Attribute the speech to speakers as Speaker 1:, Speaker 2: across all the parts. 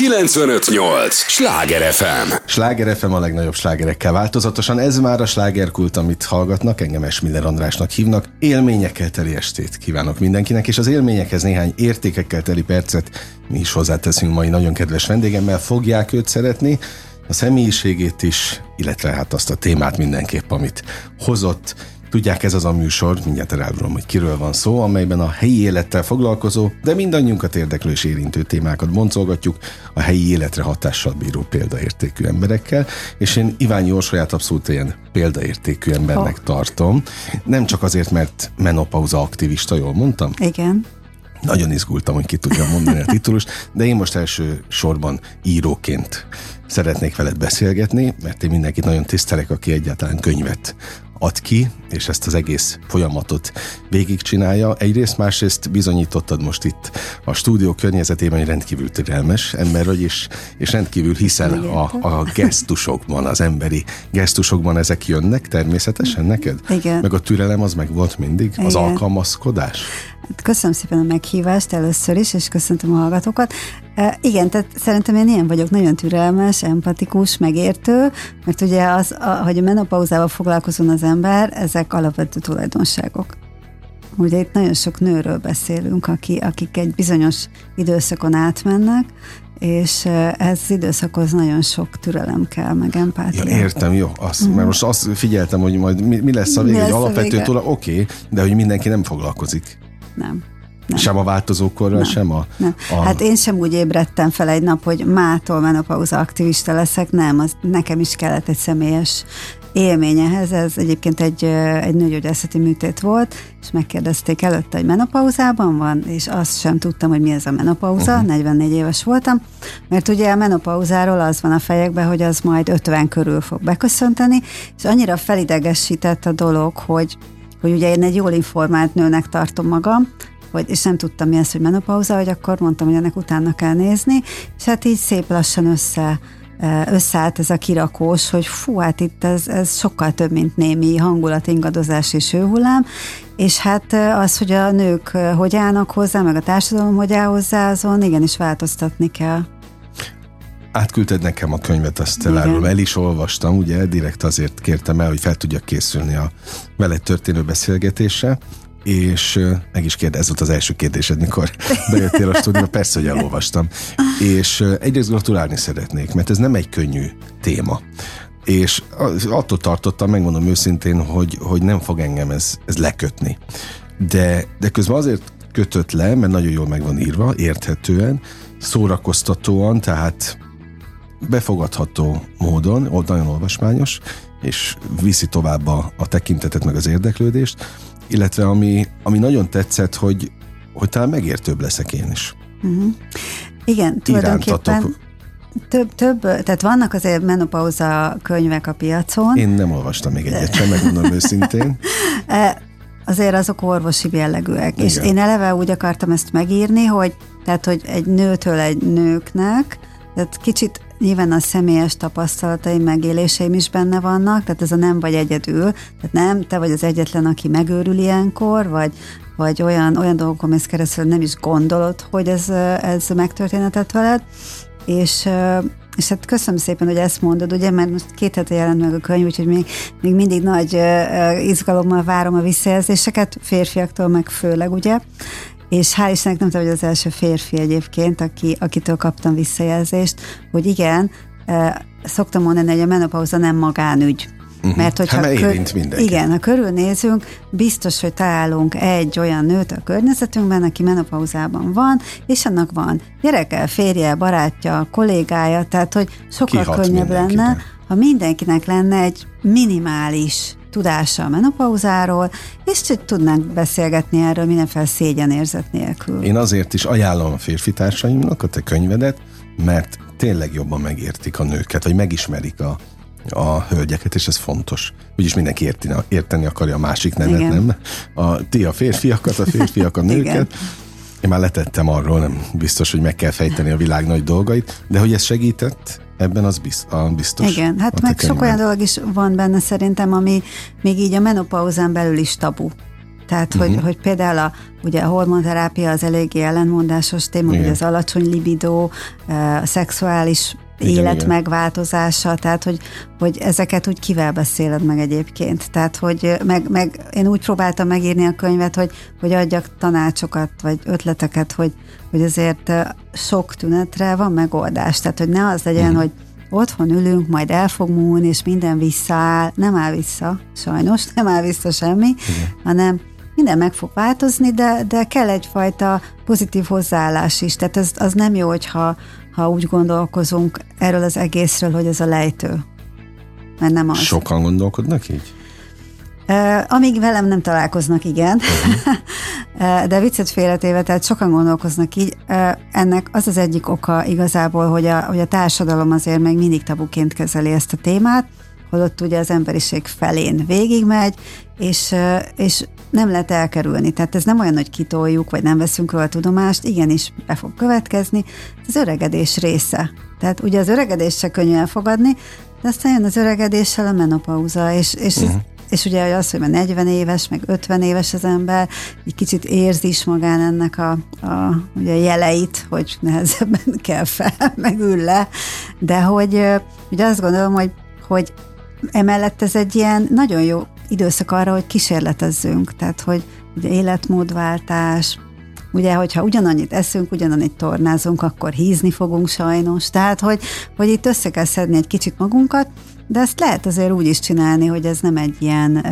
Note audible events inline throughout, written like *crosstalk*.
Speaker 1: 958! Sláger FM!
Speaker 2: Sláger FM a legnagyobb slágerekkel változatosan. Ez már a slágerkult, amit hallgatnak, engem Esmiller Andrásnak hívnak. Élményekkel teli estét kívánok mindenkinek, és az élményekhez néhány értékekkel teli percet mi is hozzáteszünk mai nagyon kedves vendégemmel. Fogják őt szeretni, a személyiségét is, illetve hát azt a témát mindenképp, amit hozott. Tudják, ez az a műsor, mindjárt elárulom, hogy kiről van szó, amelyben a helyi élettel foglalkozó, de mindannyiunkat érdeklő és érintő témákat boncolgatjuk a helyi életre hatással bíró példaértékű emberekkel, és én Iván Jósaját abszolút ilyen példaértékű embernek oh. tartom. Nem csak azért, mert menopauza aktivista, jól mondtam?
Speaker 3: Igen.
Speaker 2: Nagyon izgultam, hogy ki tudja mondani a titulust, de én most első sorban íróként szeretnék veled beszélgetni, mert én mindenkit nagyon tisztelek, aki egyáltalán könyvet ad ki, és ezt az egész folyamatot végigcsinálja. Egyrészt, másrészt bizonyítottad most itt a stúdió környezetében, hogy rendkívül türelmes ember vagy, és, és rendkívül hiszen a, a gesztusokban, az emberi gesztusokban ezek jönnek természetesen neked?
Speaker 3: Igen.
Speaker 2: Meg a türelem az meg volt mindig? Igen. Az alkalmazkodás?
Speaker 3: Hát köszönöm szépen a meghívást először is, és köszöntöm a hallgatókat. Igen, tehát szerintem én ilyen vagyok, nagyon türelmes, empatikus, megértő, mert ugye az, a, hogy a menopauzával foglalkozon az ember, ezek alapvető tulajdonságok. Ugye itt nagyon sok nőről beszélünk, aki, akik egy bizonyos időszakon átmennek, és ez időszakhoz nagyon sok türelem kell, meg empátia.
Speaker 2: Ja, értem, jó. Azt, mm. Mert most azt figyeltem, hogy majd mi, mi lesz a vége, hogy alapvető tulajdon, oké, okay, de hogy mindenki nem foglalkozik.
Speaker 3: Nem.
Speaker 2: Nem. Sem a változókorral, nem. sem a,
Speaker 3: nem.
Speaker 2: a...
Speaker 3: Hát én sem úgy ébredtem fel egy nap, hogy mától menopauza aktivista leszek, nem, az nekem is kellett egy személyes élményehez. Ez egyébként egy, egy nőgyógyászati műtét volt, és megkérdezték előtte, hogy menopauzában van, és azt sem tudtam, hogy mi ez a menopauza, uh-huh. 44 éves voltam, mert ugye a menopauzáról az van a fejekben, hogy az majd 50 körül fog beköszönteni, és annyira felidegesített a dolog, hogy hogy ugye én egy jól informált nőnek tartom magam, hogy, és nem tudtam mi ez, hogy menopauza, hogy akkor mondtam, hogy ennek utána kell nézni, és hát így szép lassan össze összeállt ez a kirakós, hogy fú, hát itt ez, ez sokkal több, mint némi hangulat, ingadozás és hőhullám, és hát az, hogy a nők hogy állnak hozzá, meg a társadalom hogy áll hozzá, azon igenis változtatni kell.
Speaker 2: Átküldted nekem a könyvet, azt elárulom, el is olvastam, ugye? Direkt azért kértem el, hogy fel tudjak készülni a veled történő beszélgetésre, és meg is kérdez, ez volt az első kérdésed, mikor bejöttél a stúdióba, persze, hogy elolvastam. És egyrészt gratulálni szeretnék, mert ez nem egy könnyű téma. És attól tartottam, megmondom őszintén, hogy, hogy nem fog engem ez, ez lekötni. De, de közben azért kötött le, mert nagyon jól meg van írva, érthetően, szórakoztatóan, tehát befogadható módon, nagyon olvasmányos, és viszi tovább a, a tekintetet meg az érdeklődést, illetve ami, ami nagyon tetszett, hogy, hogy talán megértőbb leszek én is.
Speaker 3: Uh-huh. Igen, tulajdonképpen több, több, tehát vannak azért menopauza könyvek a piacon.
Speaker 2: Én nem olvastam még egyet sem, megmondom *laughs* őszintén.
Speaker 3: E, azért azok orvosi jellegűek. Igen. És én eleve úgy akartam ezt megírni, hogy tehát, hogy egy nőtől egy nőknek, tehát kicsit nyilván a személyes tapasztalataim, megéléseim is benne vannak, tehát ez a nem vagy egyedül, tehát nem te vagy az egyetlen, aki megőrül ilyenkor, vagy, vagy olyan, olyan dolgokon mész keresztül, nem is gondolod, hogy ez, ez megtörténhetett veled, és és hát köszönöm szépen, hogy ezt mondod, ugye, mert most két hete jelent meg a könyv, úgyhogy még, még mindig nagy izgalommal várom a visszajelzéseket, férfiaktól meg főleg, ugye és hál' Istennek nem tudom, hogy az első férfi egyébként, aki, akitől kaptam visszajelzést, hogy igen, szoktam mondani, hogy a menopauza nem magánügy.
Speaker 2: Uh-huh. Mert hogyha hát, kör,
Speaker 3: igen, ha körülnézünk, biztos, hogy találunk egy olyan nőt a környezetünkben, aki menopauzában van, és annak van gyereke, férje, barátja, kollégája, tehát hogy sokkal Kihat könnyebb lenne, ha mindenkinek lenne egy minimális tudása a menopauzáról, és tudnánk beszélgetni erről mindenféle szégyenérzet nélkül.
Speaker 2: Én azért is ajánlom a férfi társaimnak a te könyvedet, mert tényleg jobban megértik a nőket, vagy megismerik a, a hölgyeket, és ez fontos. Úgyis mindenki érteni, érteni akarja a másik nevet, Igen. nem? A, ti a férfiakat, a férfiak a *laughs* nőket. Igen. Én már letettem arról, nem biztos, hogy meg kell fejteni a világ nagy dolgait, de hogy ez segített, Ebben az biztos.
Speaker 3: Igen, hát meg sok olyan dolog is van benne szerintem, ami még így a menopauzán belül is tabu. Tehát, uh-huh. hogy, mhm. hogy például a, ugye a hormonterápia az eléggé ellenmondásos téma, hogy az alacsony libidó, a szexuális igen, élet igen. megváltozása, tehát hogy, hogy ezeket úgy kivel beszéled meg egyébként. Tehát, hogy meg, meg én úgy próbáltam megírni a könyvet, hogy, hogy adjak tanácsokat, vagy ötleteket, hogy, hogy azért sok tünetre van megoldás. Tehát, hogy ne az legyen, mm. hogy otthon ülünk, majd el fog múlni, és minden visszaáll. Nem áll vissza, sajnos, nem áll vissza semmi, Igen. hanem minden meg fog változni, de, de kell egyfajta pozitív hozzáállás is. Tehát az, az nem jó, hogyha ha úgy gondolkozunk erről az egészről, hogy ez a lejtő. Mert nem az.
Speaker 2: Sokan gondolkodnak így?
Speaker 3: Amíg velem nem találkoznak, igen. *laughs* Uh-huh. De viccet félretéve, tehát sokan gondolkoznak így. Ennek az az egyik oka igazából, hogy a, hogy a társadalom azért még mindig tabuként kezeli ezt a témát, holott ugye az emberiség felén végigmegy, és, és nem lehet elkerülni. Tehát ez nem olyan, hogy kitoljuk, vagy nem veszünk róla tudomást, igenis be fog következni. Ez az öregedés része. Tehát ugye az öregedés se könnyű elfogadni, de aztán jön az öregedéssel a menopauza, és, és, uh-huh. és ugye az, hogy már 40 éves, meg 50 éves az ember, egy kicsit érzi is magán ennek a, a ugye jeleit, hogy nehezebben *laughs* kell fel, meg ül le, de hogy ugye azt gondolom, hogy, hogy emellett ez egy ilyen nagyon jó időszak arra, hogy kísérletezzünk, tehát hogy ugye életmódváltás, ugye, hogyha ugyanannyit eszünk, ugyanannyit tornázunk, akkor hízni fogunk sajnos, tehát hogy, hogy itt össze kell szedni egy kicsit magunkat, de ezt lehet azért úgy is csinálni, hogy ez nem egy ilyen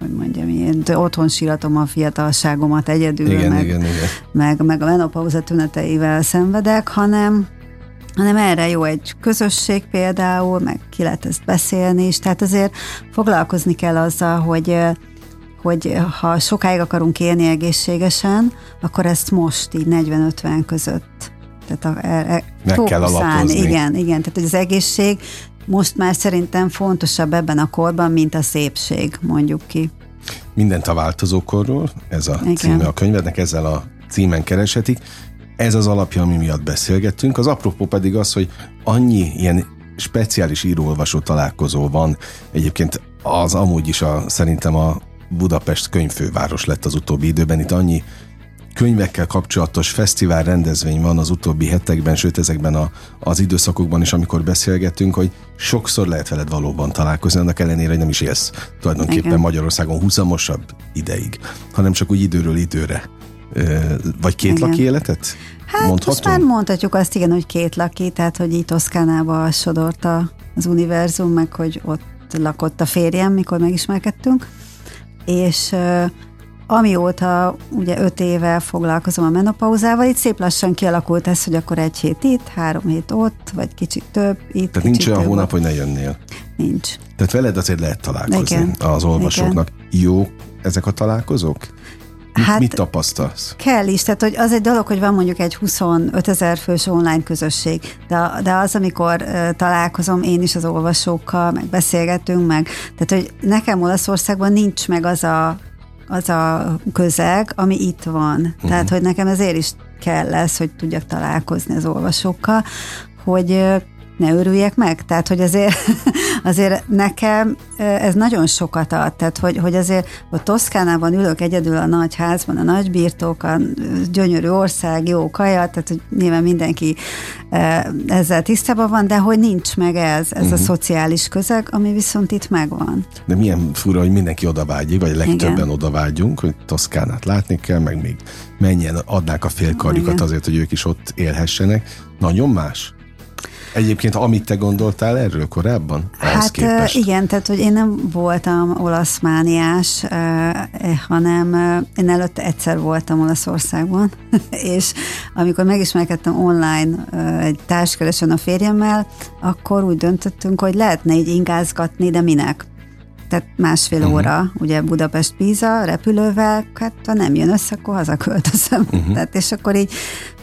Speaker 3: hogy mondjam, én otthon síratom a fiatalságomat egyedül,
Speaker 2: igen,
Speaker 3: meg,
Speaker 2: igen, igen.
Speaker 3: Meg, meg a menopauza tüneteivel szenvedek, hanem, hanem erre jó egy közösség például, meg ki lehet ezt beszélni is, tehát azért foglalkozni kell azzal, hogy hogy ha sokáig akarunk élni egészségesen, akkor ezt most így 40-50 között tehát a, e, e,
Speaker 2: Meg kell alapozni.
Speaker 3: Igen, igen, tehát hogy az egészség most már szerintem fontosabb ebben a korban, mint a szépség, mondjuk ki.
Speaker 2: Mindent a változókorról, ez a igen. címe a könyvednek, ezzel a címen kereshetik. Ez az alapja, ami miatt beszélgettünk. Az apropó pedig az, hogy annyi ilyen speciális író-olvasó találkozó van. Egyébként az amúgy is a, szerintem a Budapest könyvfőváros lett az utóbbi időben. Itt annyi könyvekkel kapcsolatos fesztivál rendezvény van az utóbbi hetekben, sőt ezekben a, az időszakokban is, amikor beszélgetünk, hogy sokszor lehet veled valóban találkozni, annak ellenére, hogy nem is élsz tulajdonképpen Igen. Magyarországon húzamosabb ideig, hanem csak úgy időről időre vagy két Igen. laki életet?
Speaker 3: Hát Mondhatom? most már mondhatjuk azt, igen, hogy két laki, tehát hogy itt Toszkánába sodort az univerzum, meg hogy ott lakott a férjem, mikor megismerkedtünk, és amióta ugye öt éve foglalkozom a menopauzával, itt szép lassan kialakult ez, hogy akkor egy hét itt, három hét ott, vagy kicsit több itt.
Speaker 2: Tehát nincs olyan hónap, ott. hogy ne jönnél.
Speaker 3: Nincs.
Speaker 2: Tehát veled azért lehet találkozni Igen. az olvasóknak. Igen. Jó ezek a találkozók? Mit, hát mit tapasztalsz?
Speaker 3: Kell is, tehát hogy az egy dolog, hogy van mondjuk egy 25 ezer fős online közösség, de, de az, amikor uh, találkozom én is az olvasókkal, meg beszélgetünk, meg, tehát hogy nekem Olaszországban nincs meg az a az a közeg, ami itt van. Uh-huh. Tehát, hogy nekem ezért is kell lesz, hogy tudjak találkozni az olvasókkal, hogy ne örüljek meg. Tehát, hogy azért, *laughs* azért nekem ez nagyon sokat ad. Tehát, hogy, hogy azért ott Toszkánában ülök egyedül a nagy házban, a nagy birtok, a gyönyörű ország, jó kaja, tehát, hogy nyilván mindenki ezzel tisztában van, de hogy nincs meg ez, ez uh-huh. a mhm. szociális közeg, ami viszont itt megvan.
Speaker 2: De milyen fura, hogy mindenki odavágyik, vagy legtöbben odavágyunk, hogy Toszkánát látni kell, meg még mennyien adnák a félkarjukat azért, hogy ők is ott élhessenek. Nagyon más? Egyébként, amit te gondoltál erről korábban?
Speaker 3: Hát képest? igen, tehát hogy én nem voltam olasz mániás, hanem én előtte egyszer voltam Olaszországban, *laughs* és amikor megismerkedtem online egy társkeresőn a férjemmel, akkor úgy döntöttünk, hogy lehetne így ingázgatni, de minek? tehát másfél uh-huh. óra, ugye Budapest-Píza repülővel, hát ha nem jön össze, akkor hazaköltözöm. Uh-huh. *laughs* Tehát, és akkor így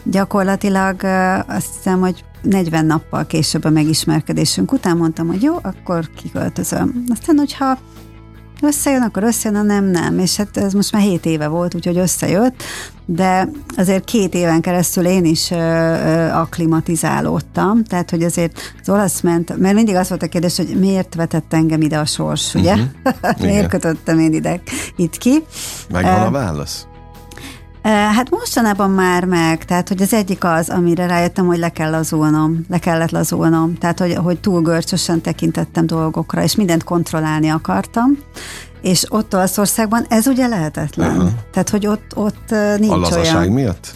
Speaker 3: gyakorlatilag azt hiszem, hogy 40 nappal később a megismerkedésünk után mondtam, hogy jó, akkor kiköltözöm. Aztán, hogyha összejön, akkor összejön, ha nem, nem. És hát ez most már hét éve volt, úgyhogy összejött, de azért két éven keresztül én is ö, ö, akklimatizálódtam, tehát hogy azért az olasz ment, mert mindig az volt a kérdés, hogy miért vetett engem ide a sors, ugye? Uh-huh. *laughs* miért kötöttem én ide, itt ki?
Speaker 2: Megvan uh, a válasz?
Speaker 3: Hát mostanában már meg, tehát hogy az egyik az, amire rájöttem, hogy le kell lazulnom, le kellett lazulnom, tehát hogy, hogy túl görcsösen tekintettem dolgokra, és mindent kontrollálni akartam, és ott Olaszországban ez ugye lehetetlen. Uh-huh. Tehát, hogy ott, ott nincs
Speaker 2: a lazaság
Speaker 3: olyan.
Speaker 2: miatt?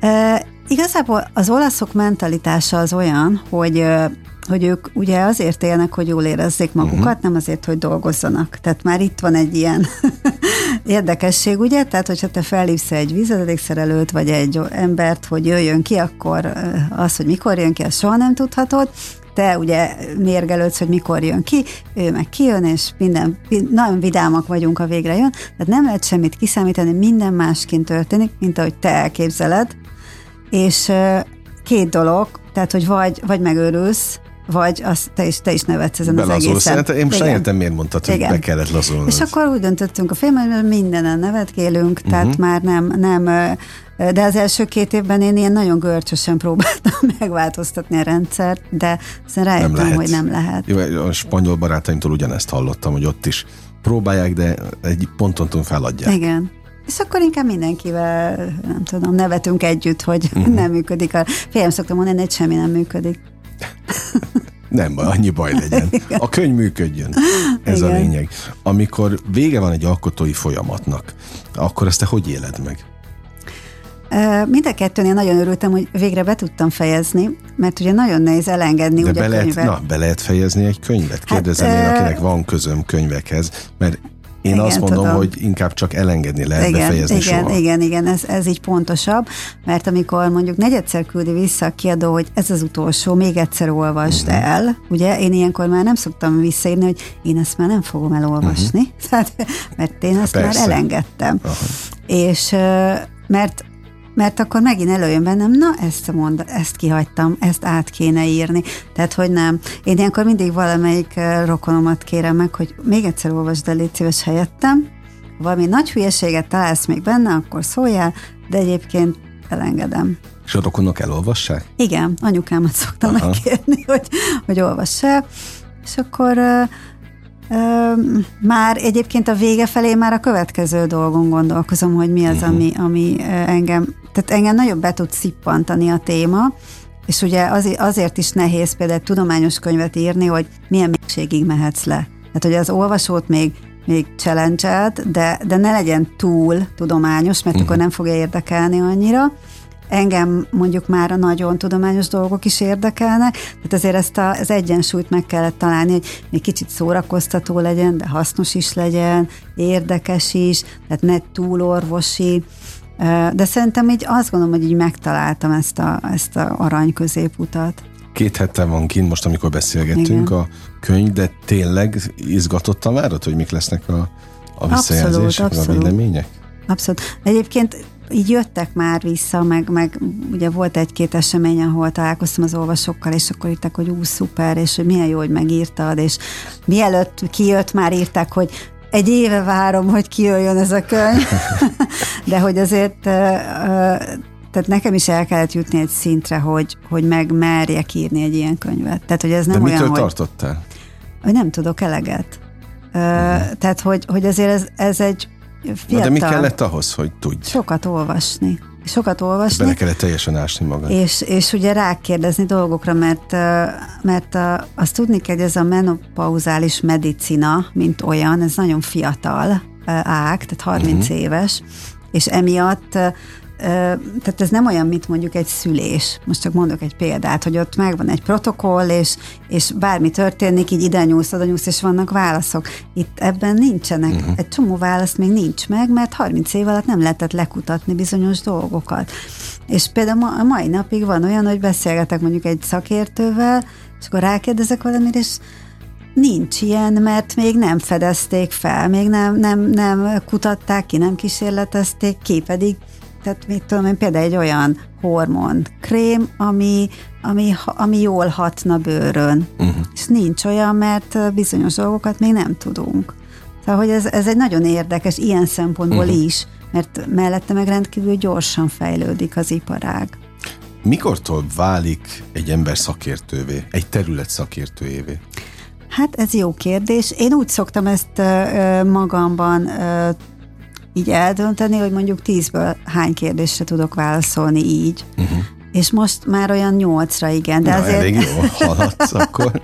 Speaker 3: E, igazából az olaszok mentalitása az olyan, hogy hogy ők ugye azért élnek, hogy jól érezzék magukat, uh-huh. nem azért, hogy dolgozzanak. Tehát már itt van egy ilyen *laughs* érdekesség, ugye? Tehát, hogyha te felhívsz egy vízadékszerelőt, vagy egy embert, hogy jöjjön ki, akkor az, hogy mikor jön ki, azt soha nem tudhatod. Te ugye mérgelődsz, hogy mikor jön ki, ő meg kijön, és minden, nagyon vidámak vagyunk, a végre jön. Tehát nem lehet semmit kiszámítani, minden másként történik, mint ahogy te elképzeled. És két dolog, tehát, hogy vagy, vagy megőrülsz, vagy azt te is, te is nevetsz ezen Belazulsz. az egészen.
Speaker 2: Szerintem én most Igen. értem, miért mondtad, hogy Igen. be kellett lazulni.
Speaker 3: És akkor úgy döntöttünk a film, hogy mindenen nevetkélünk, uh-huh. tehát mhm. már nem, nem de az első két évben én ilyen nagyon görcsösen próbáltam *laughs* megváltoztatni a rendszert, de aztán rájöttem, nem hogy nem lehet.
Speaker 2: Jó, a spanyol barátaimtól ugyanezt hallottam, hogy ott is próbálják, de egy ponton túl feladják.
Speaker 3: Igen. És akkor inkább mindenkivel, nem tudom, nevetünk együtt, hogy uh-huh. *laughs* nem működik. A fiam szoktam mondani, hogy semmi nem működik. *laughs*
Speaker 2: Nem, annyi baj legyen. A könyv működjön. Ez Igen. a lényeg. Amikor vége van egy alkotói folyamatnak, akkor ezt te hogy éled meg?
Speaker 3: Mind a kettőnél nagyon örültem, hogy végre be tudtam fejezni, mert ugye nagyon nehéz elengedni
Speaker 2: De
Speaker 3: ugye
Speaker 2: be,
Speaker 3: lehet,
Speaker 2: na, be lehet fejezni egy könyvet? Kérdezem hát, én, akinek van közöm könyvekhez, mert én igen, azt mondom, tudom. hogy inkább csak elengedni lehet igen, befejezni
Speaker 3: igen,
Speaker 2: soha.
Speaker 3: Igen, igen, ez, ez így pontosabb, mert amikor mondjuk negyedszer küldi vissza a kiadó, hogy ez az utolsó, még egyszer olvasd uh-huh. el, ugye, én ilyenkor már nem szoktam visszaírni, hogy én ezt már nem fogom elolvasni, uh-huh. *laughs* tehát, mert én ezt Persze. már elengedtem. Uh-huh. És mert mert akkor megint előjön bennem, na ezt mond, ezt kihagytam, ezt át kéne írni. Tehát, hogy nem. Én ilyenkor mindig valamelyik rokonomat kérem meg, hogy még egyszer olvasd el, légy szíves helyettem. Valami nagy hülyeséget találsz még benne, akkor szóljál, de egyébként elengedem.
Speaker 2: És a rokonok elolvassák?
Speaker 3: Igen, anyukámat szoktam Aha. megkérni, hogy, hogy olvass el. És akkor már egyébként a vége felé már a következő dolgon gondolkozom, hogy mi az, uh-huh. ami, ami engem, tehát engem nagyobb be tud szippantani a téma, és ugye az, azért is nehéz például tudományos könyvet írni, hogy milyen mélységig mehetsz le. Tehát, hogy az olvasót még még challenge de, de ne legyen túl tudományos, mert uh-huh. akkor nem fogja érdekelni annyira engem mondjuk már a nagyon tudományos dolgok is érdekelnek, tehát azért ezt a, az egyensúlyt meg kellett találni, hogy még kicsit szórakoztató legyen, de hasznos is legyen, érdekes is, tehát ne túl orvosi, de szerintem így azt gondolom, hogy így megtaláltam ezt a, ezt a arany középutat.
Speaker 2: Két hete van kint most, amikor beszélgetünk Igen. a könyv, de tényleg izgatottan várod, hogy mik lesznek a, a visszajelzések, abszolút, abszolút. a vélemények?
Speaker 3: Abszolút. Egyébként így jöttek már vissza, meg, meg ugye volt egy-két esemény, ahol találkoztam az olvasókkal, és akkor írták, hogy ú, szuper, és hogy milyen jó, hogy megírtad, és mielőtt kijött, már írták, hogy egy éve várom, hogy kijöjjön ez a könyv, *laughs* de hogy azért tehát nekem is el kellett jutni egy szintre, hogy, hogy meg merjek írni egy ilyen könyvet. Tehát, hogy ez nem
Speaker 2: de
Speaker 3: olyan,
Speaker 2: mitől hogy, tartottál?
Speaker 3: Hogy nem tudok eleget. Uh-huh. Tehát, hogy, hogy azért ez, ez egy fiatal. Na
Speaker 2: de mi kellett ahhoz, hogy tudj?
Speaker 3: Sokat olvasni. Sokat olvasni.
Speaker 2: Bele kellett teljesen ásni magad.
Speaker 3: És, és ugye rákérdezni dolgokra, mert, mert azt tudni kell, hogy ez a menopauzális medicina, mint olyan, ez nagyon fiatal ág, tehát 30 uh-huh. Mhm. éves, és emiatt tehát ez nem olyan, mint mondjuk egy szülés. Most csak mondok egy példát, hogy ott megvan egy protokoll, és, és bármi történik, így ide nyúlsz, oda nyúlsz, és vannak válaszok. Itt ebben nincsenek, uh-huh. egy csomó válasz még nincs meg, mert 30 év alatt nem lehetett lekutatni bizonyos dolgokat. És például a mai napig van olyan, hogy beszélgetek mondjuk egy szakértővel, és akkor rákérdezek valamit, és Nincs ilyen, mert még nem fedezték fel, még nem, nem, nem kutatták ki, nem kísérletezték ki, pedig tehát mit tudom én, például egy olyan hormon krém, ami, ami, ami jól hatna bőrön. Uh-huh. És nincs olyan, mert bizonyos dolgokat még nem tudunk. Szóval, hogy ez, ez egy nagyon érdekes ilyen szempontból uh-huh. is, mert mellette meg rendkívül gyorsan fejlődik az iparág.
Speaker 2: Mikortól válik egy ember szakértővé, egy terület szakértőjévé?
Speaker 3: Hát ez jó kérdés. Én úgy szoktam ezt magamban így eldönteni, hogy mondjuk tízből hány kérdésre tudok válaszolni így. Uh-huh. És most már olyan nyolcra, igen.
Speaker 2: De Na, azért... elég jó haladsz akkor. *laughs*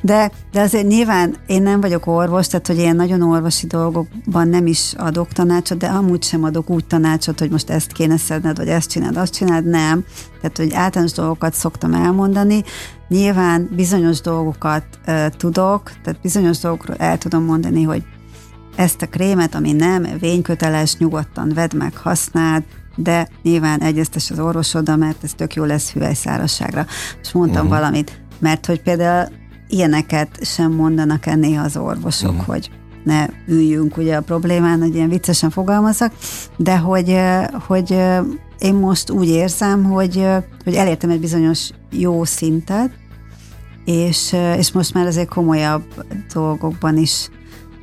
Speaker 3: De, de azért nyilván én nem vagyok orvos, tehát hogy ilyen nagyon orvosi dolgokban nem is adok tanácsot, de amúgy sem adok úgy tanácsot, hogy most ezt kéne szedned, vagy ezt csináld, azt csináld, nem. Tehát, hogy általános dolgokat szoktam elmondani. Nyilván bizonyos dolgokat uh, tudok, tehát bizonyos dolgokról el tudom mondani, hogy ezt a krémet, ami nem vényköteles, nyugodtan vedd meg, használd, de nyilván egyeztes az orvosoddal, mert ez tök jó lesz hüvelyszárasságra. És mondtam uh-huh. valamit, mert hogy például ilyeneket sem mondanak ennél az orvosok, uh-huh. hogy ne üljünk ugye a problémán, hogy ilyen viccesen fogalmazok, de hogy, hogy én most úgy érzem, hogy, hogy elértem egy bizonyos jó szintet, és, és most már azért komolyabb dolgokban is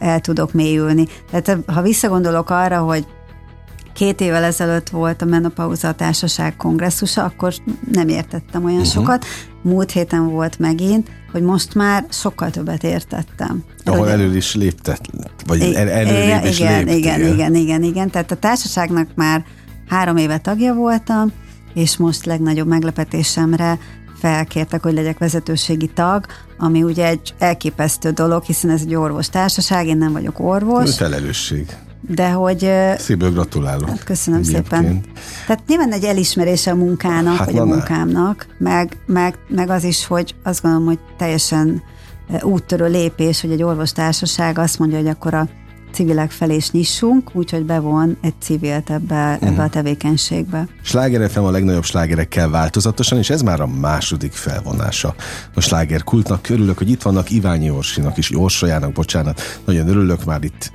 Speaker 3: el tudok mélyülni. Tehát ha visszagondolok arra, hogy két évvel ezelőtt volt a Menopauza Társaság kongresszusa, akkor nem értettem olyan uh-huh. sokat. Múlt héten volt megint, hogy most már sokkal többet értettem.
Speaker 2: Ahol hogy elő is léptet, vagy el, előrébb is
Speaker 3: igen, léptél. igen, igen, igen, igen. Tehát a társaságnak már három éve tagja voltam, és most legnagyobb meglepetésemre felkértek, hogy legyek vezetőségi tag, ami ugye egy elképesztő dolog, hiszen ez egy orvos társaság, én nem vagyok orvos.
Speaker 2: Felelősség.
Speaker 3: De hogy...
Speaker 2: Szívből gratulálok. Hát
Speaker 3: köszönöm egyébként. szépen. Tehát nyilván egy elismerése a munkának, hát vagy a munkámnak, meg, meg, meg az is, hogy azt gondolom, hogy teljesen úttörő lépés, hogy egy orvostársaság azt mondja, hogy akkor a civilek felé is nyissunk, úgyhogy bevon egy civilt ebbe, ebbe uh-huh. a tevékenységbe.
Speaker 2: Sláger FM a legnagyobb slágerekkel változatosan, és ez már a második felvonása a sláger kultnak. Körülök, hogy itt vannak Iványi Orsinak is, Orsolyának, bocsánat. Nagyon örülök már itt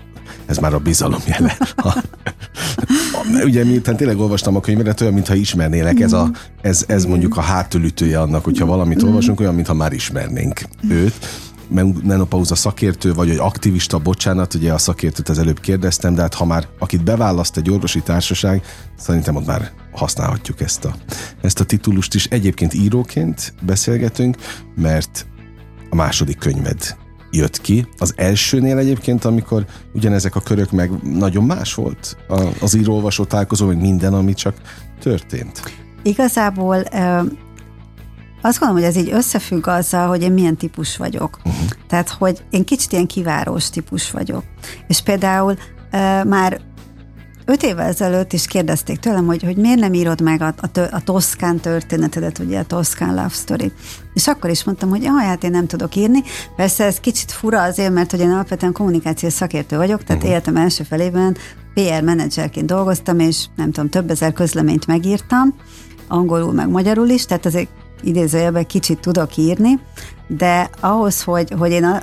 Speaker 2: ez már a bizalom jele. *laughs* Ugye miután tényleg olvastam a könyvedet, olyan, mintha ismernélek, ez, a, ez, ez mondjuk a hátulütője annak, hogyha valamit olvasunk, olyan, mintha már ismernénk őt menopauza szakértő, vagy egy aktivista, bocsánat, ugye a szakértőt az előbb kérdeztem, de hát ha már akit beválaszt egy orvosi társaság, szerintem ott már használhatjuk ezt a, ezt a titulust is. Egyébként íróként beszélgetünk, mert a második könyved jött ki. Az elsőnél egyébként, amikor ugyanezek a körök meg nagyon más volt az író-olvasó találkozó, meg minden, ami csak történt.
Speaker 3: Igazából azt gondolom, hogy ez így összefügg azzal, hogy én milyen típus vagyok. Uh-huh. Tehát, hogy én kicsit ilyen kivárós típus vagyok. És például uh, már öt évvel ezelőtt is kérdezték tőlem, hogy, hogy miért nem írod meg a, a, a Toszkán történetedet, ugye a Toszkán Love Story. És akkor is mondtam, hogy ah, hát én nem tudok írni. Persze ez kicsit fura azért, mert hogy én alapvetően kommunikációs szakértő vagyok, tehát uh-huh. életem első felében PR menedzserként dolgoztam, és nem tudom, több ezer közleményt megírtam, angolul meg magyarul is, tehát azért idézőjelben kicsit tudok írni, de ahhoz, hogy, hogy én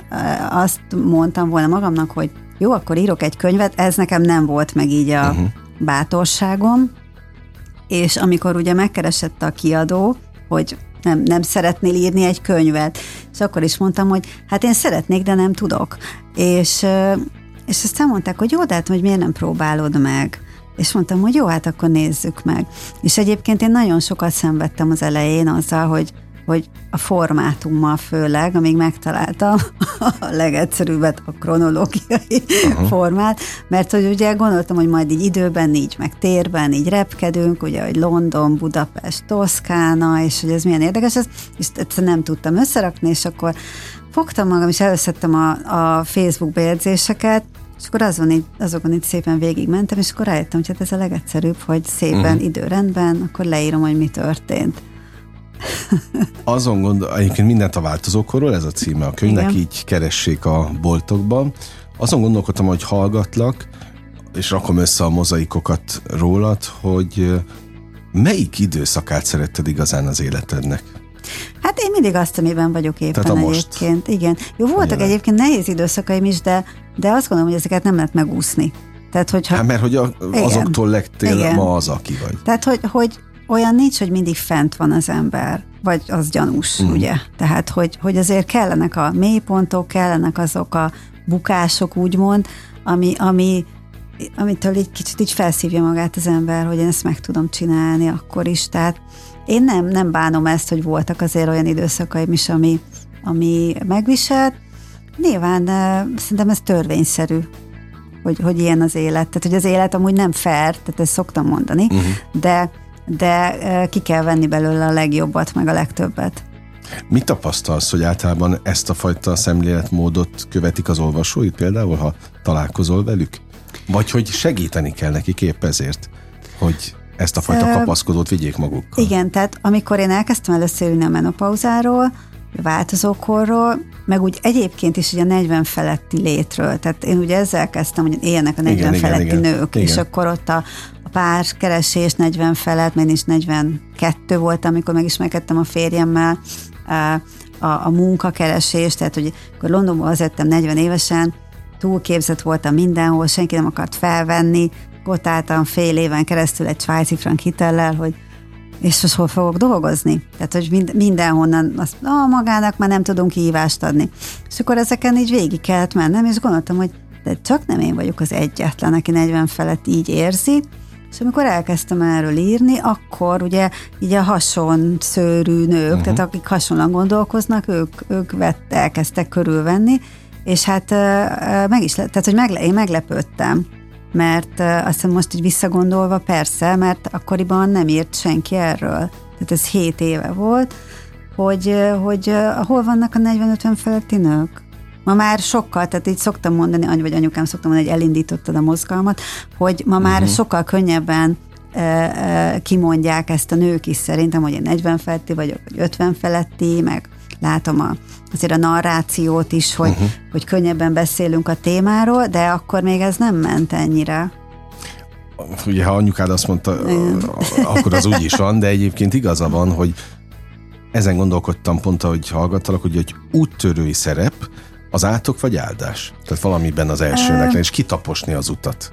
Speaker 3: azt mondtam volna magamnak, hogy jó, akkor írok egy könyvet, ez nekem nem volt meg így a uh-huh. bátorságom, és amikor ugye megkeresett a kiadó, hogy nem, nem szeretnél írni egy könyvet, és akkor is mondtam, hogy hát én szeretnék, de nem tudok. És, és aztán mondták, hogy jó, de hát hogy miért nem próbálod meg? És mondtam, hogy jó, hát akkor nézzük meg. És egyébként én nagyon sokat szenvedtem az elején azzal, hogy hogy a formátummal főleg, amíg megtaláltam a legegyszerűbbet, a kronológiai uh-huh. formát, mert hogy ugye gondoltam, hogy majd így időben, így meg térben, így repkedünk, ugye, hogy London, Budapest, Toszkána, és hogy ez milyen érdekes, ez, és ezt nem tudtam összerakni, és akkor fogtam magam, és előszedtem a, a Facebook bejegyzéseket, és akkor azon így, azokon itt szépen végigmentem, és akkor rájöttem, hogy hát ez a legegyszerűbb, hogy szépen uh-huh. időrendben, akkor leírom, hogy mi történt. *laughs*
Speaker 2: Azon gondol, egyébként mindent a változókorról, ez a címe a könyvnek, Igen. így keressék a boltokban. Azon gondolkodtam, hogy hallgatlak, és rakom össze a mozaikokat rólad, hogy melyik időszakát szeretted igazán az életednek?
Speaker 3: Hát én mindig azt, amiben vagyok éppen Tehát a egyébként. Most. Igen. Jó, voltak Jelen. egyébként nehéz időszakaim is, de, de azt gondolom, hogy ezeket nem lehet megúszni. Tehát, hogyha...
Speaker 2: Hát mert hogy a, azoktól lettél Igen. ma az, aki vagy.
Speaker 3: Tehát, hogy, hogy olyan nincs, hogy mindig fent van az ember, vagy az gyanús, mm. ugye? Tehát, hogy, hogy azért kellenek a mélypontok, kellenek azok a bukások, úgymond, ami, ami amitől egy kicsit így felszívja magát az ember, hogy én ezt meg tudom csinálni akkor is. Tehát én nem, nem bánom ezt, hogy voltak azért olyan időszakaim is, ami, ami megviselt. Nyilván szerintem ez törvényszerű, hogy, hogy ilyen az élet. Tehát, hogy az élet amúgy nem fair, tehát ezt szoktam mondani, uh-huh. de, de ki kell venni belőle a legjobbat, meg a legtöbbet.
Speaker 2: Mit tapasztalsz, hogy általában ezt a fajta szemléletmódot követik az olvasóid például, ha találkozol velük? Vagy hogy segíteni kell nekik épp ezért, hogy ezt a fajta kapaszkodót vigyék magukkal.
Speaker 3: Igen, tehát amikor én elkezdtem először ülni a menopauzáról, változókorról, meg úgy egyébként is ugye a 40 feletti létről. Tehát én ugye ezzel kezdtem, hogy élnek a 40 igen, feletti igen, nők, igen. és akkor ott a, a pár keresés 40 felett, mert is 42 volt, amikor megismerkedtem a férjemmel, a, a munkakeresés, tehát hogy akkor Londonban az 40 évesen, túlképzett voltam mindenhol, senki nem akart felvenni, ott álltam fél éven keresztül egy svájci frank hitellel, hogy és hol fogok dolgozni? Tehát, hogy mind, mindenhonnan azt, ah, magának már nem tudunk kihívást adni. És akkor ezeken így végig kellett mennem, és gondoltam, hogy de csak nem én vagyok az egyetlen, aki 40 felett így érzi, és amikor elkezdtem erről írni, akkor ugye így a hason szőrű nők, uh-huh. tehát akik hasonlóan gondolkoznak, ők, ők vett, elkezdtek körülvenni, és hát meg is, tehát hogy megle, én meglepődtem, mert azt hiszem most így visszagondolva persze, mert akkoriban nem írt senki erről. Tehát ez 7 éve volt, hogy, hogy hol vannak a 40-50 feletti nők? Ma már sokkal, tehát így szoktam mondani, any vagy anyukám szoktam mondani, hogy elindítottad a mozgalmat, hogy ma már uh-huh. sokkal könnyebben kimondják ezt a nők is szerintem, hogy én 40 feletti vagyok, vagy 50 feletti, meg látom a, azért a narrációt is, hogy, uh-huh. hogy könnyebben beszélünk a témáról, de akkor még ez nem ment ennyire.
Speaker 2: Ugye, ha anyukád azt mondta, Igen. akkor az úgy is van, de egyébként igaza van, hogy ezen gondolkodtam pont, ahogy hallgattalak, hogy egy úttörői szerep az átok vagy áldás? Tehát valamiben az elsőnek, és kitaposni az utat.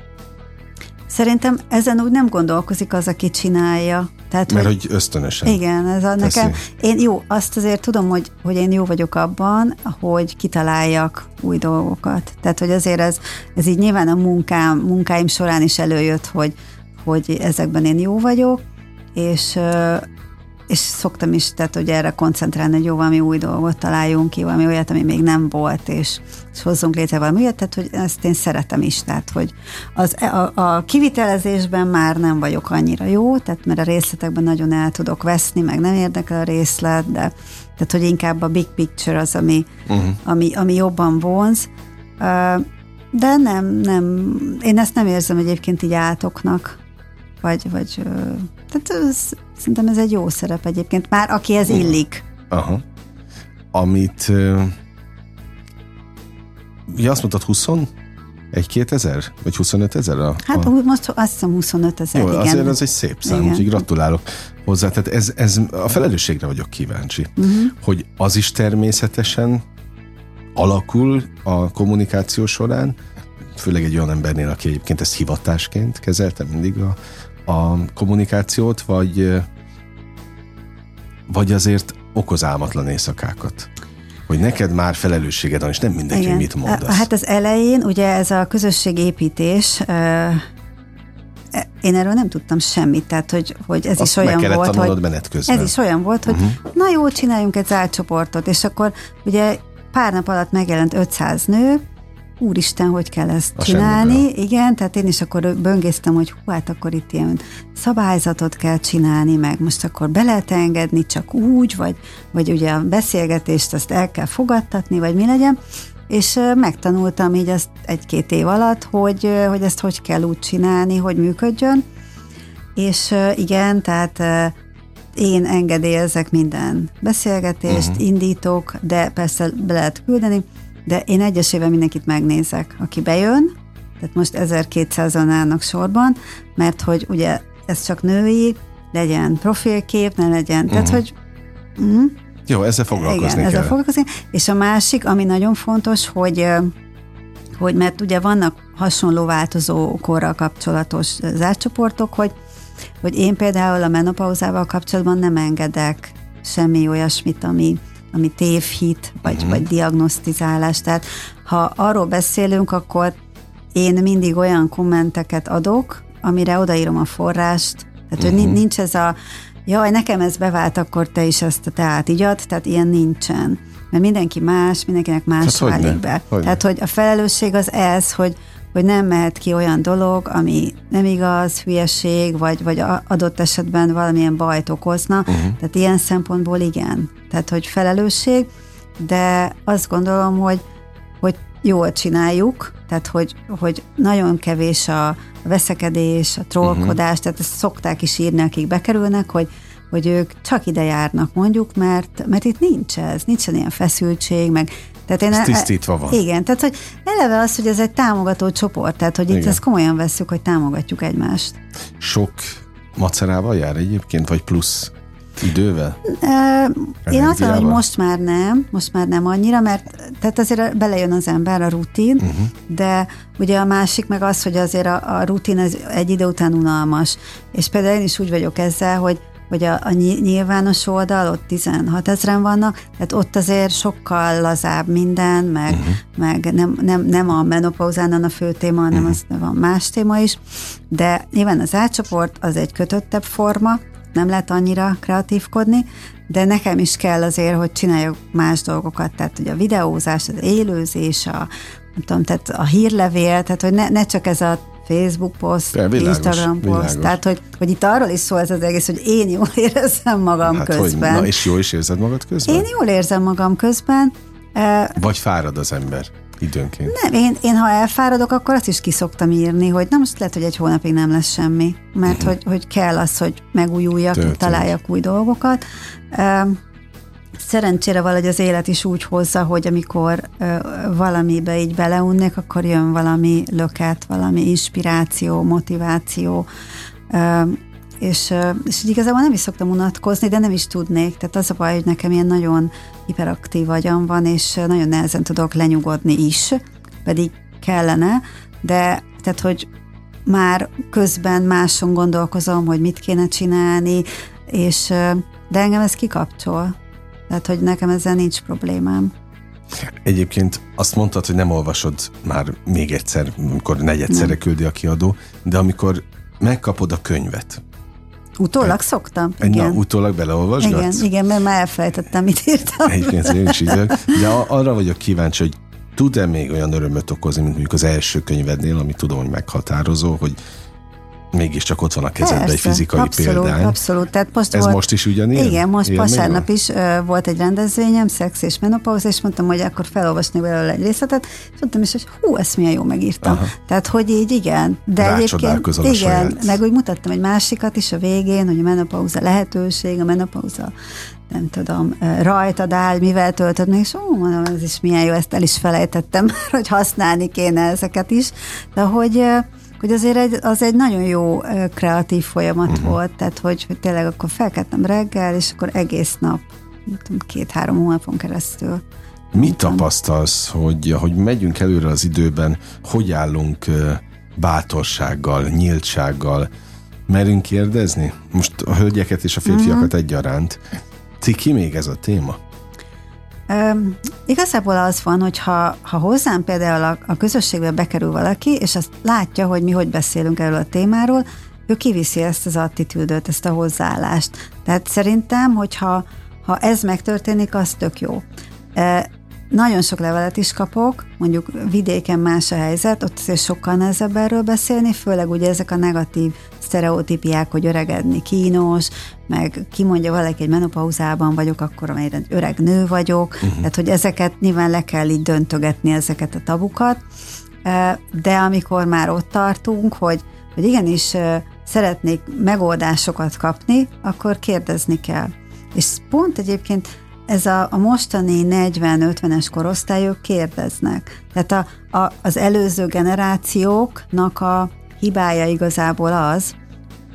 Speaker 3: Szerintem ezen úgy nem gondolkozik az, aki csinálja.
Speaker 2: Tehát, Mert hogy, hogy ösztönösen.
Speaker 3: Igen, ez a nekem. Én jó, azt azért tudom, hogy, hogy én jó vagyok abban, hogy kitaláljak új dolgokat. Tehát, hogy azért ez, ez így nyilván a munkám, munkáim során is előjött, hogy, hogy ezekben én jó vagyok, és és szoktam is, tehát hogy erre koncentrálni, hogy jó, valami új dolgot találjunk ki, valami olyat, ami még nem volt, és, és hozzunk létre valami olyat, tehát hogy ezt én szeretem is, tehát hogy az, a, a kivitelezésben már nem vagyok annyira jó, tehát mert a részletekben nagyon el tudok veszni, meg nem érdekel a részlet, de tehát hogy inkább a big picture az, ami, uh-huh. ami, ami jobban vonz, de nem, nem, én ezt nem érzem egyébként így átoknak, vagy, vagy tehát ez, szerintem ez egy jó szerep egyébként, már aki ez illik.
Speaker 2: Aha. Amit ja, azt mondtad 20? Egy 2000? Vagy 25 ezer? A,
Speaker 3: hát a... most azt hiszem 25 ezer,
Speaker 2: Jó, igen. azért ez egy szép szám, úgyhogy gratulálok hozzá. Tehát ez, ez a felelősségre vagyok kíváncsi, uh-huh. hogy az is természetesen alakul a kommunikáció során, főleg egy olyan embernél, aki egyébként ezt hivatásként kezelte mindig a, a kommunikációt, vagy, vagy azért okoz álmatlan éjszakákat? Hogy neked már felelősséged van, és nem mindegy, hogy mit mondasz.
Speaker 3: Hát az elején ugye ez a közösségépítés, e, én erről nem tudtam semmit, tehát hogy, hogy ez Azt is olyan volt, hogy ez is olyan volt, hogy uh-huh. na jó, csináljunk egy zárt csoportot, és akkor ugye pár nap alatt megjelent 500 nő, úristen, hogy kell ezt a csinálni. Semmiből. Igen, tehát én is akkor böngésztem, hogy hú, hát akkor itt ilyen szabályzatot kell csinálni, meg most akkor be lehet engedni csak úgy, vagy, vagy ugye a beszélgetést azt el kell fogadtatni, vagy mi legyen. És megtanultam így azt egy-két év alatt, hogy, hogy ezt hogy kell úgy csinálni, hogy működjön. És igen, tehát én engedélyezek minden beszélgetést, uh-huh. indítok, de persze be lehet küldeni, de én egyesével mindenkit megnézek, aki bejön, tehát most 1200-an állnak sorban, mert hogy ugye ez csak női, legyen profilkép, ne legyen, uh-huh. tehát mhm. hogy...
Speaker 2: Mm, Jó, ezzel foglalkozni igen, kell. ezzel foglalkozni.
Speaker 3: És a másik, ami nagyon fontos, hogy hogy mert ugye vannak hasonló változó korral kapcsolatos zárcsoportok, hogy, hogy én például a menopauzával kapcsolatban nem engedek semmi olyasmit, ami ami tévhit, vagy, uh-huh. vagy diagnosztizálás. Tehát ha arról beszélünk, akkor én mindig olyan kommenteket adok, amire odaírom a forrást, tehát uh-huh. hogy nincs ez a jaj, nekem ez bevált, akkor te is ezt a teát igyad, tehát ilyen nincsen. Mert mindenki más, mindenkinek más hát válik be. Hogyne. Tehát, hogy a felelősség az ez, hogy, hogy nem mehet ki olyan dolog, ami nem igaz, hülyeség, vagy, vagy adott esetben valamilyen bajt okozna. Uh-huh. Tehát ilyen szempontból igen. Tehát, hogy felelősség, de azt gondolom, hogy, hogy jól csináljuk, tehát, hogy, hogy nagyon kevés a veszekedés, a trollkodás, uh-huh. tehát ezt szokták is írni, akik bekerülnek, hogy hogy ők csak ide járnak mondjuk, mert, mert itt nincs ez, nincsen ilyen feszültség, meg
Speaker 2: tehát én ez tisztítva van.
Speaker 3: Igen, tehát hogy eleve az, hogy ez egy támogató csoport, tehát hogy igen. itt ezt komolyan veszük, hogy támogatjuk egymást.
Speaker 2: Sok macerával jár egyébként, vagy plusz idővel?
Speaker 3: Én azt mondom, hogy most már nem, most már nem annyira, mert tehát azért belejön az ember a rutin, uh-huh. de ugye a másik meg az, hogy azért a, a rutin ez egy idő után unalmas. És például én is úgy vagyok ezzel, hogy hogy a, a nyilvános oldal, ott 16 ezeren vannak, tehát ott azért sokkal lazább minden, meg, uh-huh. meg nem, nem, nem a menopauzán a fő téma, hanem uh-huh. az van más téma is, de nyilván az átcsoport az egy kötöttebb forma, nem lehet annyira kreatívkodni, de nekem is kell azért, hogy csináljak más dolgokat, tehát hogy a videózás, az élőzés, a, nem tudom, tehát a hírlevél, tehát hogy ne, ne csak ez a Facebook poszt, világos, Instagram poszt, világos. tehát hogy, hogy itt arról is szól ez az egész, hogy én jól *laughs* érezzem magam hát közben.
Speaker 2: Hogy, na és jól is érzed magad közben?
Speaker 3: Én jól érzem magam közben.
Speaker 2: Vagy fárad az ember időnként?
Speaker 3: Nem, én, én ha elfáradok, akkor azt is kiszoktam írni, hogy na most lehet, hogy egy hónapig nem lesz semmi, mert uh-huh. hogy, hogy kell az, hogy megújuljak, találjak új dolgokat. Szerencsére valahogy az élet is úgy hozza, hogy amikor ö, valamibe így beleunnék, akkor jön valami löket, valami inspiráció, motiváció, ö, és, és igazából nem is szoktam unatkozni, de nem is tudnék. Tehát az a baj, hogy nekem ilyen nagyon hiperaktív agyam van, és nagyon nehezen tudok lenyugodni is, pedig kellene, de tehát, hogy már közben máson gondolkozom, hogy mit kéne csinálni, és de engem ez kikapcsol. Tehát, hogy nekem ezzel nincs problémám.
Speaker 2: Egyébként azt mondtad, hogy nem olvasod már még egyszer, amikor negyedszerre nem. küldi a kiadó, de amikor megkapod a könyvet,
Speaker 3: Utólag e, szoktam, igen.
Speaker 2: Na, utólag beleolvasgatsz?
Speaker 3: Igen, igen, mert már elfelejtettem, mit írtam.
Speaker 2: Egyébként én is így *laughs* De arra vagyok kíváncsi, hogy tud-e még olyan örömöt okozni, mint mondjuk az első könyvednél, ami tudom, hogy meghatározó, hogy mégiscsak ott van a kezedben egy fizikai
Speaker 3: abszolút,
Speaker 2: példány.
Speaker 3: Abszolút, Tehát most
Speaker 2: Ez
Speaker 3: volt,
Speaker 2: most is ugyanilyen?
Speaker 3: Igen, most vasárnap is uh, volt egy rendezvényem, szex és menopauza, és mondtam, hogy akkor felolvasni belőle egy részletet, és mondtam is, hogy hú, ezt milyen jó megírtam. Aha. Tehát, hogy így igen. De egyébként, igen, saját. meg úgy mutattam egy másikat is a végén, hogy a menopauza lehetőség, a menopauza nem tudom, rajtad áll, mivel töltöd meg, és ó, mondom, ez is milyen jó, ezt el is felejtettem, *laughs* hogy használni kéne ezeket is, de hogy hogy azért egy, az egy nagyon jó kreatív folyamat uh-huh. volt, tehát hogy, hogy tényleg akkor felkeltem reggel, és akkor egész nap, két-három hónapon keresztül.
Speaker 2: Mit tapasztalsz, hogy, hogy megyünk előre az időben, hogy állunk bátorsággal, nyíltsággal? Merünk kérdezni? Most a hölgyeket és a férfiakat uh-huh. egyaránt. Ciki még ez a téma?
Speaker 3: Üm, igazából az van, hogy ha, ha hozzám például a, a közösségbe bekerül valaki, és azt látja, hogy mi hogy beszélünk erről a témáról, ő kiviszi ezt az attitűdöt, ezt a hozzáállást. Tehát szerintem, hogyha ha ez megtörténik, az tök jó. Nagyon sok levelet is kapok, mondjuk vidéken más a helyzet, ott azért sokkal nehezebb erről beszélni, főleg ugye ezek a negatív sztereotípiák, hogy öregedni kínos, meg kimondja valaki egy menopauzában vagyok, akkor egy öreg nő vagyok, uh-huh. tehát hogy ezeket nyilván le kell így döntögetni, ezeket a tabukat, de amikor már ott tartunk, hogy, hogy igenis szeretnék megoldásokat kapni, akkor kérdezni kell. És pont egyébként ez a, a mostani 40-50-es korosztályok kérdeznek. Tehát a, a, az előző generációknak a hibája igazából az,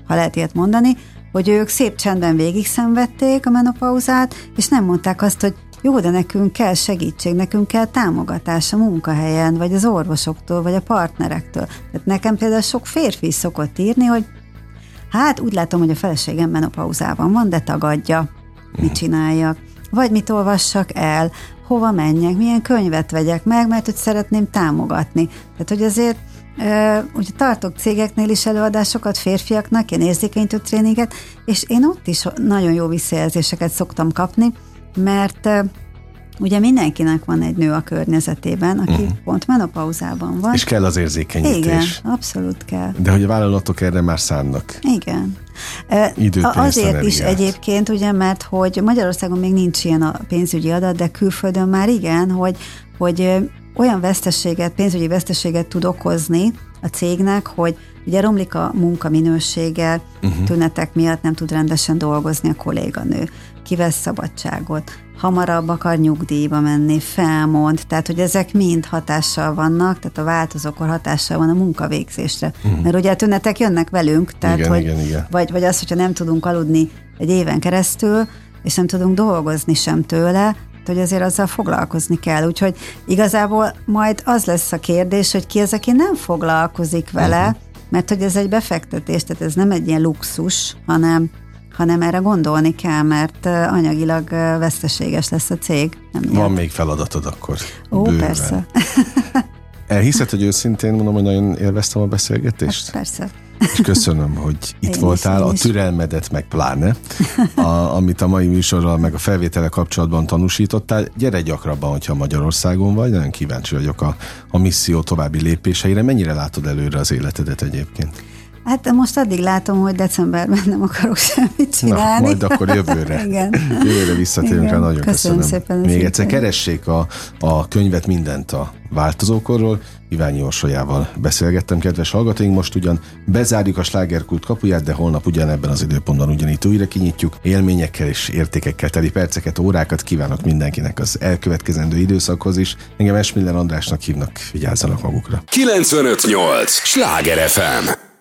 Speaker 3: ha lehet ilyet mondani, hogy ők szép csendben végig szenvedték a menopauzát, és nem mondták azt, hogy jó, de nekünk kell segítség, nekünk kell támogatás a munkahelyen, vagy az orvosoktól, vagy a partnerektől. Tehát nekem például sok férfi szokott írni, hogy hát úgy látom, hogy a feleségem menopauzában van, de tagadja, mit csináljak. Vagy mit olvassak el, hova menjek, milyen könyvet vegyek meg, mert hogy szeretném támogatni. Tehát, hogy azért ugye tartok cégeknél is előadásokat férfiaknak, ilyen érzékenyítő tréninget, és én ott is nagyon jó visszajelzéseket szoktam kapni, mert Ugye mindenkinek van egy nő a környezetében, aki uh-huh. pont menopauzában van.
Speaker 2: És kell az érzékenyítés.
Speaker 3: Igen, abszolút kell.
Speaker 2: De hogy a vállalatok erre már szánnak.
Speaker 3: Igen.
Speaker 2: Időt,
Speaker 3: Azért is egyébként, ugye, mert hogy Magyarországon még nincs ilyen a pénzügyi adat, de külföldön már igen, hogy, hogy olyan veszteséget, pénzügyi veszteséget tud okozni a cégnek, hogy ugye romlik a munka minősége, uh-huh. tünetek miatt nem tud rendesen dolgozni a kolléganő, kivesz szabadságot, hamarabb akar nyugdíjba menni, felmond, tehát hogy ezek mind hatással vannak, tehát a változókor hatással van a munkavégzésre. Uh-huh. Mert ugye a tünetek jönnek velünk, tehát
Speaker 2: igen,
Speaker 3: hogy,
Speaker 2: igen, igen.
Speaker 3: Vagy, vagy az, hogyha nem tudunk aludni egy éven keresztül, és nem tudunk dolgozni sem tőle, hogy azért azzal foglalkozni kell. Úgyhogy igazából majd az lesz a kérdés, hogy ki az, aki nem foglalkozik vele, uh-huh. mert hogy ez egy befektetés, tehát ez nem egy ilyen luxus, hanem hanem erre gondolni kell, mert anyagilag veszteséges lesz a cég.
Speaker 2: Nem Van még feladatod akkor.
Speaker 3: Ó, bőven. persze. *laughs* *laughs*
Speaker 2: Elhiszed, hogy őszintén mondom, hogy nagyon élveztem a beszélgetést?
Speaker 3: Hát persze.
Speaker 2: És köszönöm, hogy *laughs* itt én voltál, is, a türelmedet meg pláne, a, amit a mai műsorral meg a felvétele kapcsolatban tanúsítottál. Gyere gyakrabban, hogyha Magyarországon vagy, nagyon kíváncsi vagyok a, a misszió további lépéseire. Mennyire látod előre az életedet egyébként?
Speaker 3: Hát most addig látom, hogy decemberben nem akarok semmit csinálni.
Speaker 2: Na, majd akkor jövőre. *laughs*
Speaker 3: Igen.
Speaker 2: Jövőre visszatérünk rá, nagyon köszönöm.
Speaker 3: köszönöm. Szépen
Speaker 2: Még egyszer keressék a, a könyvet mindent a változókorról. Iványi Orsolyával beszélgettem, kedves hallgatóink. Most ugyan bezárjuk a slágerkult kapuját, de holnap ugyanebben az időpontban ugyanígy újra kinyitjuk. Élményekkel és értékekkel teli perceket, órákat kívánok mindenkinek az elkövetkezendő időszakhoz is. Engem Esmiller Andrásnak hívnak, vigyázzanak magukra.
Speaker 1: 958! Sláger FM!